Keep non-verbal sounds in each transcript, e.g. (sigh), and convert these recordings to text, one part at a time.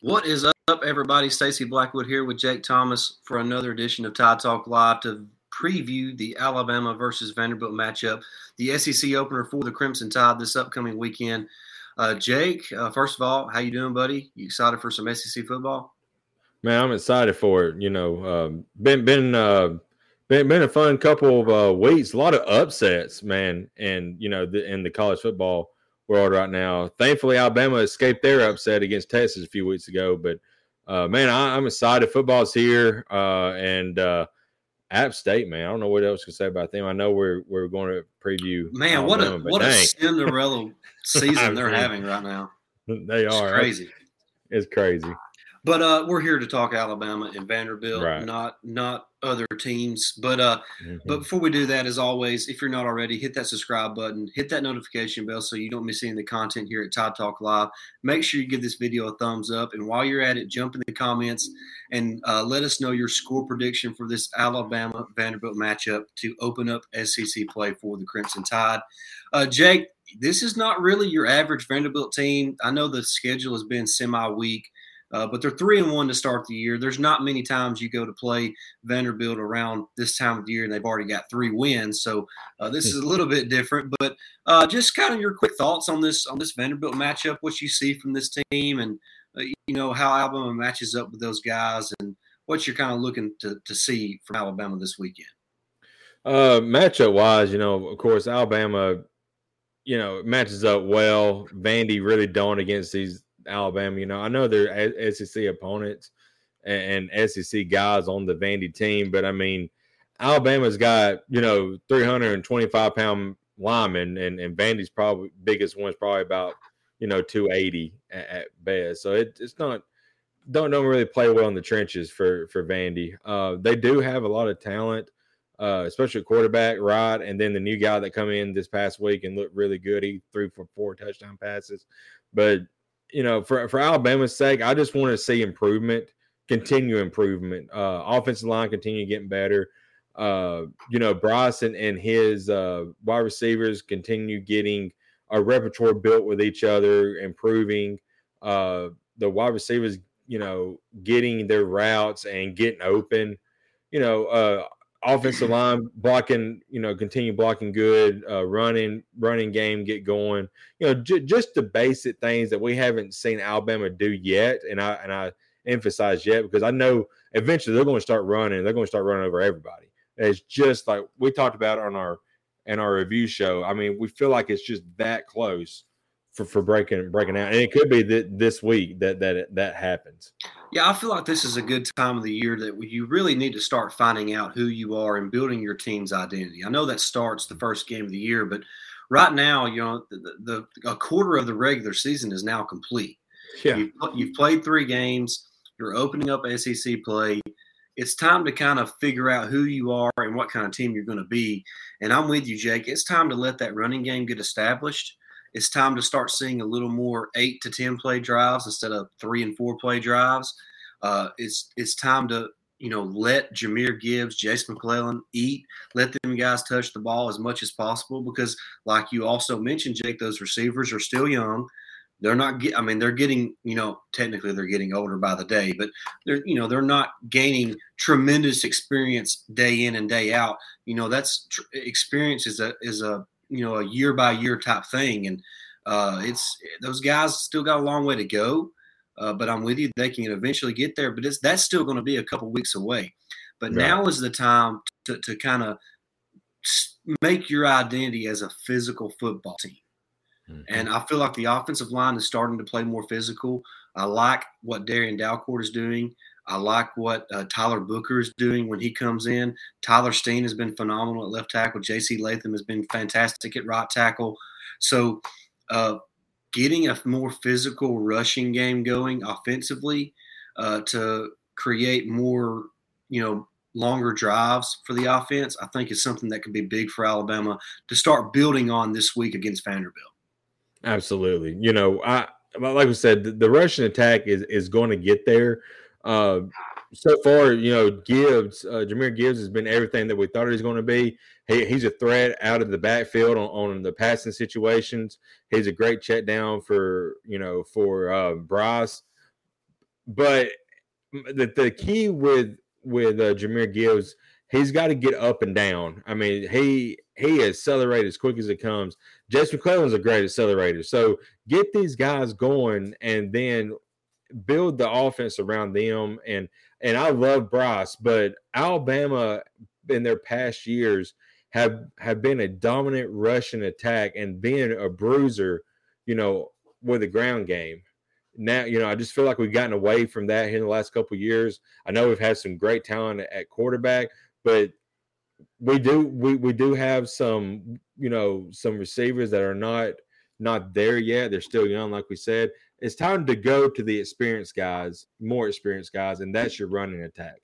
What is up, everybody? Stacey Blackwood here with Jake Thomas for another edition of Tide Talk Live to preview the Alabama versus Vanderbilt matchup, the SEC opener for the Crimson Tide this upcoming weekend. Uh, Jake, uh, first of all, how you doing, buddy? You excited for some SEC football? Man, I'm excited for it. You know, um, been been uh, been been a fun couple of uh, weeks. A lot of upsets, man, and you know, the, in the college football world right now. Thankfully, Alabama escaped their upset against Texas a few weeks ago. But uh, man, I, am excited. Football's here, uh, and uh, App State, man. I don't know what else to say about them. I know we're we're going to preview. Man, Alabama, what a what dang. a Cinderella (laughs) season they're having right now. They are it's crazy. It's crazy. But uh, we're here to talk Alabama and Vanderbilt, right. not not other teams. But uh, mm-hmm. but before we do that, as always, if you're not already, hit that subscribe button, hit that notification bell so you don't miss any of the content here at Tide Talk Live. Make sure you give this video a thumbs up, and while you're at it, jump in the comments and uh, let us know your score prediction for this Alabama Vanderbilt matchup to open up SEC play for the Crimson Tide. Uh, Jake, this is not really your average Vanderbilt team. I know the schedule has been semi weak. Uh, but they're three and one to start the year. There's not many times you go to play Vanderbilt around this time of the year, and they've already got three wins. So uh, this is a little bit different. But uh, just kind of your quick thoughts on this on this Vanderbilt matchup, what you see from this team, and uh, you know how Alabama matches up with those guys, and what you're kind of looking to to see from Alabama this weekend. Uh, matchup wise, you know, of course, Alabama, you know, matches up well. Vandy really don't against these Alabama. You know, I know they're SEC opponents and, SEC guys on the Vandy team, but I mean, Alabama's got you know 325 pound linemen, and and Vandy's probably biggest one's probably about you know 280 at, at best. So it, it's not don't don't really play well in the trenches for for Vandy. Uh, they do have a lot of talent, uh, especially quarterback, right? And then the new guy that come in this past week and looked really good. He threw for four touchdown passes, but you know, for for Alabama's sake, I just want to see improvement, continue improvement. Uh, offensive line continue getting better. Uh, you know, Bryce and, and his uh, wide receivers continue getting a repertoire built with each other, improving. Uh, the wide receivers, you know, getting their routes and getting open. You know, uh, offensive line blocking, you know, continue blocking good, uh, running, running game get going. You know, j- just the basic things that we haven't seen Alabama do yet, and I and I emphasize yet because I know eventually they're going to start running. They're going to start running over everybody. It's just like we talked about on our in our review show. I mean, we feel like it's just that close for, for breaking breaking out, and it could be that this week that that that happens. Yeah, I feel like this is a good time of the year that you really need to start finding out who you are and building your team's identity. I know that starts the first game of the year, but right now, you know, the, the a quarter of the regular season is now complete. Yeah, you've, you've played three games. You're opening up SEC play it's time to kind of figure out who you are and what kind of team you're going to be. And I'm with you, Jake. It's time to let that running game get established it's time to start seeing a little more eight to ten play drives instead of three and four play drives. Uh, it's it's time to you know let Jahmyr Gibbs, Jase McClellan eat. Let them guys touch the ball as much as possible because, like you also mentioned, Jake, those receivers are still young. They're not get. I mean, they're getting. You know, technically they're getting older by the day, but they're you know they're not gaining tremendous experience day in and day out. You know, that's tr- experience is a is a you know a year by year type thing, and uh, it's those guys still got a long way to go. Uh, but I'm with you; they can eventually get there. But it's that's still going to be a couple weeks away. But right. now is the time to, to kind of make your identity as a physical football team. Mm-hmm. And I feel like the offensive line is starting to play more physical. I like what Darian Dalcourt is doing. I like what uh, Tyler Booker is doing when he comes in. Tyler Steen has been phenomenal at left tackle. J.C. Latham has been fantastic at right tackle. So, uh, getting a more physical rushing game going offensively uh, to create more, you know, longer drives for the offense, I think is something that could be big for Alabama to start building on this week against Vanderbilt. Absolutely. You know, I like we said, the, rushing attack is is going to get there. Uh, so far, you know, Gibbs, uh, Jahmyr Gibbs has been everything that we thought he was going to be. He, he's a threat out of the backfield on, on the passing situations. He's a great check down for you know for uh, Bryce. But the the key with with uh, Jahmyr Gibbs, he's got to get up and down. I mean, he he accelerates as quick as it comes. Jase McClellan's a great accelerator. So get these guys going and then build the offense around them. And and I love Bryce, but Alabama in their past years have have been a dominant rushing attack and being a bruiser, you know, with the ground game. Now, you know, I just feel like we've gotten away from that in the last couple years. I know we've had some great talent at quarterback, but we do we we do have some you know some receivers that are not not there yet. They're still young, like we said. It's time to go to the experienced guys, more experienced guys, and that's your running attack.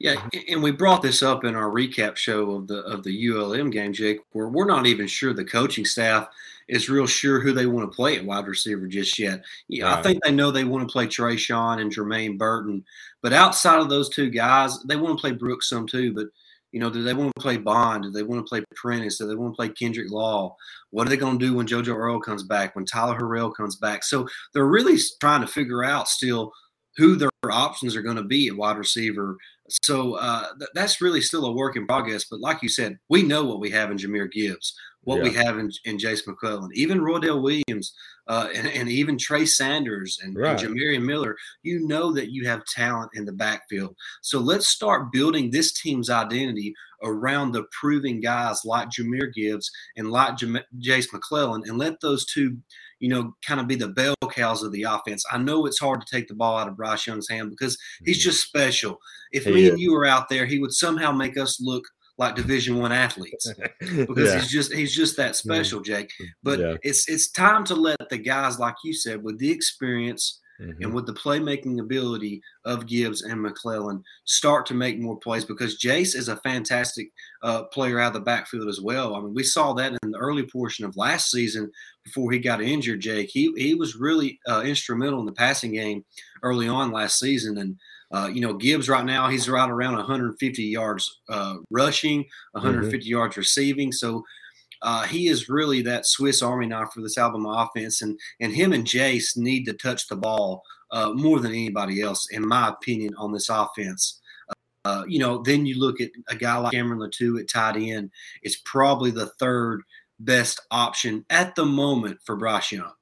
Yeah, mm-hmm. and we brought this up in our recap show of the of the ULM game, Jake, where we're not even sure the coaching staff is real sure who they want to play at wide receiver just yet. Yeah, right. I think they know they want to play Traeshon and Jermaine Burton, but outside of those two guys, they want to play Brooks some too. But you know, do they want to play Bond? Do they want to play Prentice? Do they want to play Kendrick Law? What are they going to do when JoJo Earle comes back? When Tyler Harrell comes back? So they're really trying to figure out still who their options are going to be at wide receiver. So uh, th- that's really still a work in progress. But like you said, we know what we have in Jahmyr Gibbs what yeah. we have in, in Jase McClellan, even Roydell Williams, uh, and, and, even Trey Sanders and, right. and Jamarion Miller, you know that you have talent in the backfield. So let's start building this team's identity around the proving guys like Jahmyr Gibbs and like J- Jase McClellan, and let those two, you know, kind of be the bell cows of the offense. I know it's hard to take the ball out of Bryce Young's hand because he's mm-hmm. just special. If me and you were out there, he would somehow make us look – like Division One athletes (laughs) because yeah. he's just he's just that special, Jake. But yeah. it's it's time to let the guys, like you said, with the experience mm-hmm. and with the playmaking ability of Gibbs and McClellan, start to make more plays because Jase is a fantastic uh, player out of the backfield as well. I mean, we saw that in the early portion of last season before he got injured. Jake, he he was really uh, instrumental in the passing game early on last season and. Uh, you know, Gibbs right now he's right around 150 yards uh, rushing, 150 mm-hmm. yards receiving. So uh, he is really that Swiss Army knife for this Alabama offense, and and him and Jase need to touch the ball uh, more than anybody else, in my opinion, on this offense. Uh, you know, then you look at a guy like Cameron Latu at tight end. It's probably the third best option at the moment for Bryce Young.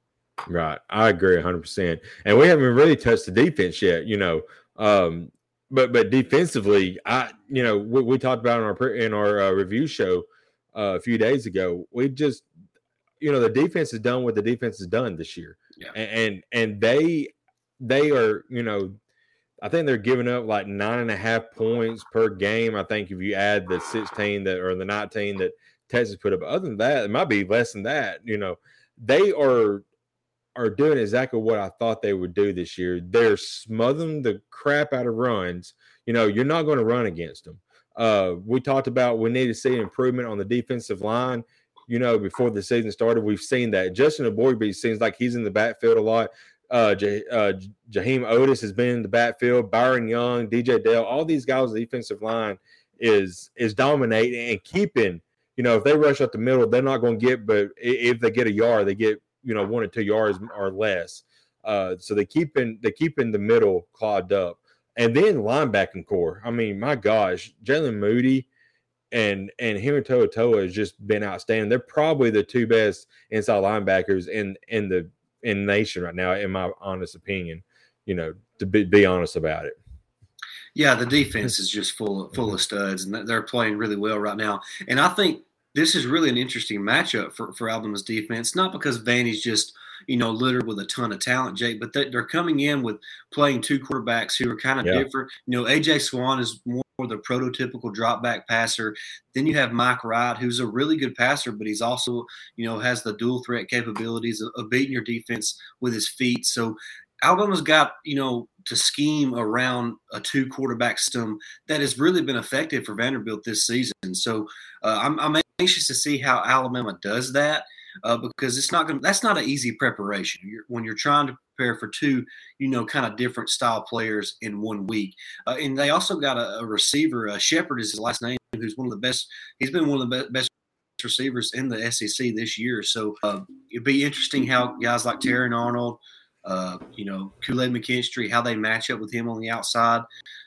Right. I agree 100%. And we haven't really touched the defense yet. You know, um, but but defensively, I you know we, we talked about in our in our uh, review show uh, a few days ago. We just you know the defense has done what the defense has done this year, yeah. and, and and they they are you know I think they're giving up like nine and a half points per game. I think if you add the 16 that or the 19 that Texas put up, other than that, it might be less than that. You know, they are are doing exactly what I thought they would do this year. They're smothering the crap out of runs. You know, you're not going to run against them. Uh, we talked about we need to see improvement on the defensive line. You know, before the season started, we've seen that. Justin Eboigbe seems like he's in the backfield a lot. Uh, J- uh, Jaheim Oatis has been in the backfield. Byron Young, DJ Dale, all these guys, the defensive line is is dominating and keeping. You know, if they rush up the middle, they're not going to get. But if they get a yard, they get you know one or two yards or less. Uh, so they keep in they keep in the middle clogged up, and then linebacking core. I mean, my gosh, Jaylen Moody and and him and To'oTo'o has just been outstanding. They're probably the two best inside linebackers in in the in nation right now, in my honest opinion. You know, to be, be honest about it. Yeah, the defense is just full full of studs, and they're playing really well right now. And I think this is really an interesting matchup for, for Alabama's defense, not because Vandy's just you know, littered with a ton of talent, Jake, but they're coming in with playing two quarterbacks who are kind of yeah. different. You know, AJ Swann is more the prototypical drop back passer. Then you have Mike Wright, who's a really good passer, but he's also, you know, has the dual threat capabilities of, of beating your defense with his feet. So Alabama's got, you know, to scheme around a two quarterback system that has really been effective for Vanderbilt this season. So uh, I'm, I'm, anxious to see how Alabama does that uh, because it's not going. That's not an easy preparation you're, when you're trying to prepare for two, you know, kind of different style players in one week. Uh, and they also got a, a receiver. Uh, Sheppard is his last name, who's one of the best. He's been one of the best receivers in the SEC this year. So uh, it'd be interesting how guys like Terrion Arnold uh, you know, Kool Aid McKinstry, how they match up with him on the outside.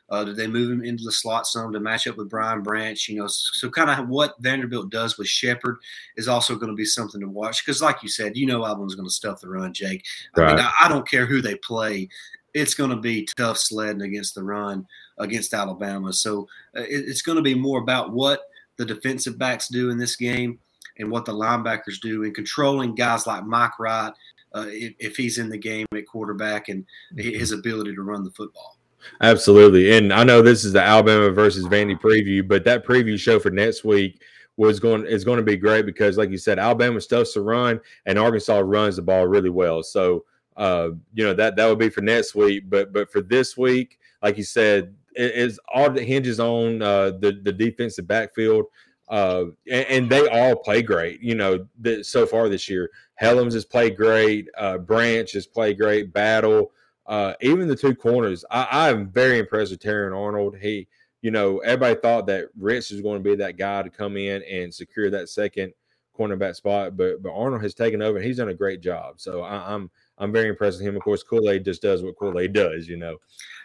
Uh, did they move him into the slot some to match up with Brian Branch? You know, so, so kind of what Vanderbilt does with Sheppard is also going to be something to watch because, like you said, you know, Alabama's going to stuff the run, Jake. Right. I mean, I, I don't care who they play. It's going to be tough sledding against the run against Alabama. So uh, it, it's going to be more about what the defensive backs do in this game and what the linebackers do in controlling guys like Mike Wright uh, if, he's in the game at quarterback and his ability to run the football. Absolutely. And I know this is the Alabama versus Vandy preview, but that preview show for next week was going is going to be great because, like you said, Alabama stuffs to run and Arkansas runs the ball really well. So uh, you know that that would be for next week. But but for this week, like you said, it is all that hinges on uh, the the defensive backfield. Uh, and, and, they all play great. You know, the, so far this year, Hellams has played great. Uh, Branch has played great. Battle, uh, even the two corners. I, am very impressed with Terrion Arnold. He, you know, everybody thought that Rich was going to be that guy to come in and secure that second cornerback spot, but but Arnold has taken over and he's done a great job. So I, I'm I'm very impressed with him. Of course, Kool Aid just does what Kool Aid does, you know.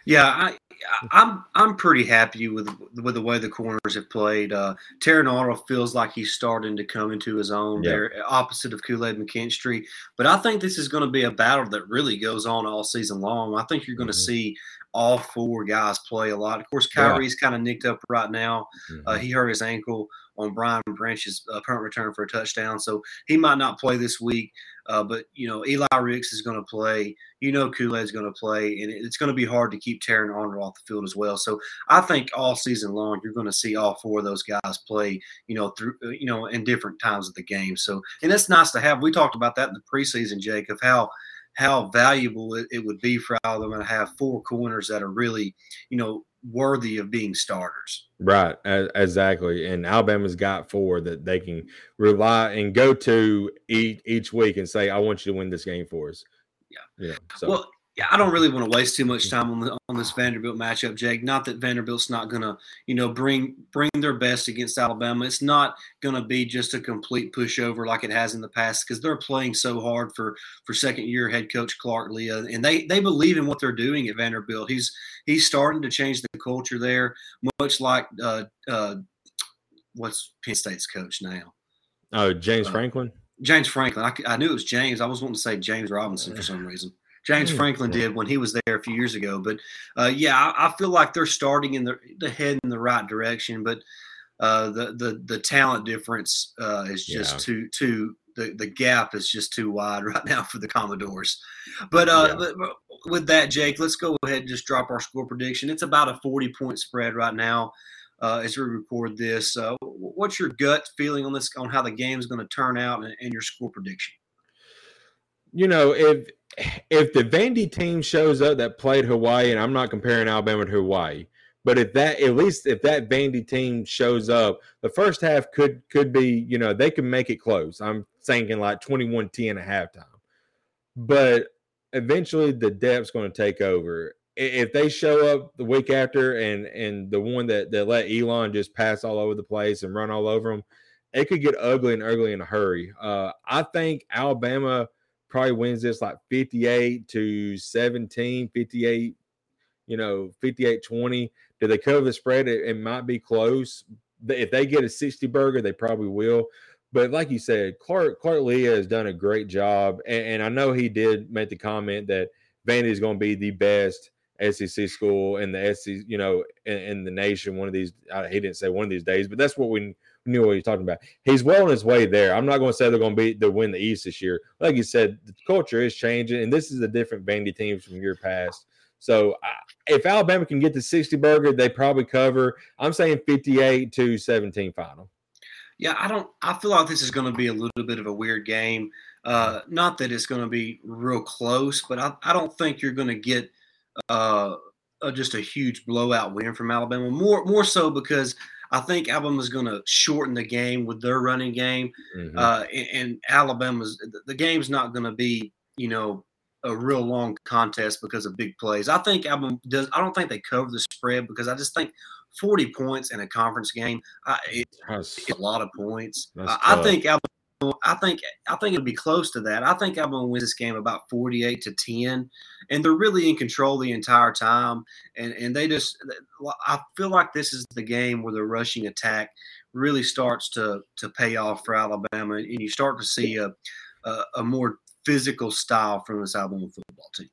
Yeah, I, I'm I'm pretty happy with with the way the corners have played. Uh, Arnold feels like he's starting to come into his own yeah. there, opposite of Kool Aid McKinstry. But I think this is going to be a battle that really goes on all season long. I think you're going to mm-hmm. see all four guys play a lot. Of course, Khyree's yeah. kind of nicked up right now. Mm-hmm. Uh, he hurt his ankle on Brian Branch's uh, punt return for a touchdown, so he might not play this week. Uh, but you know, Eli Ricks is going to play. You know, Kool Aid's going to play, and it's going to be hard to keep Terrion Arnold off the field as well. So I think all season long, you're going to see all four of those guys play. You know, through uh, you know, in different times of the game. So, and it's nice to have. We talked about that in the preseason, Jake, of how how valuable it, would be for Alabama to have four corners that are really, you know, worthy of being starters. Right, exactly. And Alabama's got four that they can rely and go to each, each week and say, "I want you to win this game for us." Yeah, yeah. So. Well, yeah, I don't really want to waste too much time on the, on this Vanderbilt matchup, Jake. Not that Vanderbilt's not going to, you know, bring bring their best against Alabama. It's not going to be just a complete pushover like it has in the past because they're playing so hard for for second year head coach Clark Lea, and they they believe in what they're doing at Vanderbilt. He's he's starting to change the culture there, much like uh, uh, what's Penn State's coach now? Oh, James uh, Franklin. James Franklin. I, I, knew it was James. I was wanting to say James Robinson for some reason. James hmm. Franklin did when he was there a few years ago. But uh, yeah, I, I, feel like they're starting in the, the head in the right direction. But uh, the the the talent difference uh, is just yeah. too too the, the gap is just too wide (laughs) right now for the Commodores. But, uh, yeah. but with that, Jake, let's go ahead and just drop our score prediction. It's about a 40 point spread right now uh, as we record this. Uh, what's your gut feeling on this, on how the game is going to turn out and, and your score prediction? You know, if if the Vandy team shows up that played Hawaii, and I'm not comparing Alabama to Hawaii, but if that at least if that Vandy team shows up, the first half could could be, you know, they can make it close. I'm thinking like 21-10 at halftime. But eventually the depth's going to take over. If they show up the week after and and the one that, that let Elon just pass all over the place and run all over them, it could get ugly and ugly in a hurry. Uh, I think Alabama – probably wins this like 58 to 17, 58, you know, 58 20. Do they cover the spread? It, it might be close. If they get a 60 burger, they probably will. But like you said, Clark Clark Lea has done a great job. And, and I know he did make the comment that Vandy is going to be the best SEC school in the SEC, you know, in, in, the nation. One of these, he didn't say one of these days, but that's what we knew what he was talking about. He's well on his way there. I'm not going to say they're going to be to win the East this year. Like you said, the culture is changing, and this is a different Vandy team from your past. So if Alabama can get the 60 burger, they probably cover. I'm saying 58 to 17 final. Yeah, I don't. I feel like this is going to be a little bit of a weird game. Uh, not that it's going to be real close, but I, I don't think you're going to get uh, just a huge blowout win from Alabama. More more so because I think Alabama's going to shorten the game with their running game, mm-hmm. uh, and, and Alabama's the game's not going to be you know a real long contest because of big plays. I think Alabama does. I don't think they cover the spread because I just think 40 points in a conference game, I, it's a lot of points. I, I, think Alabama. I think I think it'll be close to that. I think Alabama wins this game about 48 to 10, and they're really in control the entire time. And and they just, I feel like this is the game where the rushing attack really starts to to pay off for Alabama, and you start to see a a, a more physical style from this Alabama football team.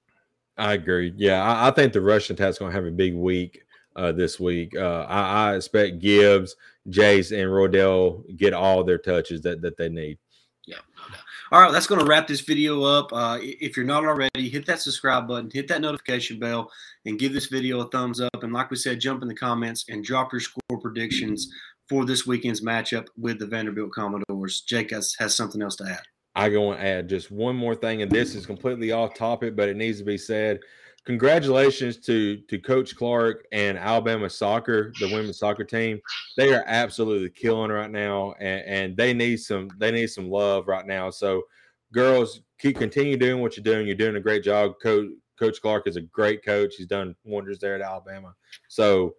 I agree. Yeah, I, I think the rushing attack's going to have a big week uh, this week. Uh, I, I, expect Gibbs, Jase, and Roydell get all their touches that, that they need. Yeah, no doubt. All right, that's going to wrap this video up. Uh, if you're not already, hit that subscribe button, hit that notification bell, and give this video a thumbs up. And like we said, jump in the comments and drop your score predictions for this weekend's matchup with the Vanderbilt Commodores. Jake has, has something else to add. I go and add just one more thing, and this is completely off topic, but it needs to be said. Congratulations to to Coach Clark and Alabama soccer, the women's soccer team. They are absolutely killing right now, and, and they need some they need some love right now. So, girls, keep continue doing what you're doing. You're doing a great job. Coach Coach Clark is a great coach. He's done wonders there at Alabama. So,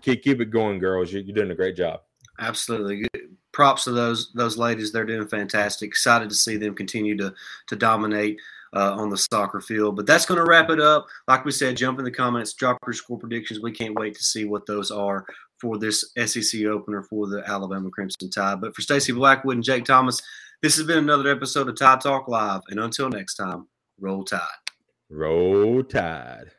keep keep it going, girls. You're, you're doing a great job. Absolutely props to those those ladies. They're doing fantastic. Excited to see them continue to to dominate uh, on the soccer field. But that's going to wrap it up. Like we said, jump in the comments, drop your score predictions. We can't wait to see what those are for this SEC opener for the Alabama Crimson Tide. But for Stacey Blackwood and Jake Thomas, this has been another episode of Tide Talk Live. And until next time, roll tide. Roll tide.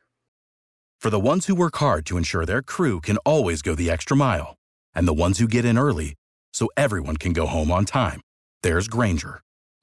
For the ones who work hard to ensure their crew can always go the extra mile, and the ones who get in early so everyone can go home on time. There's Grainger,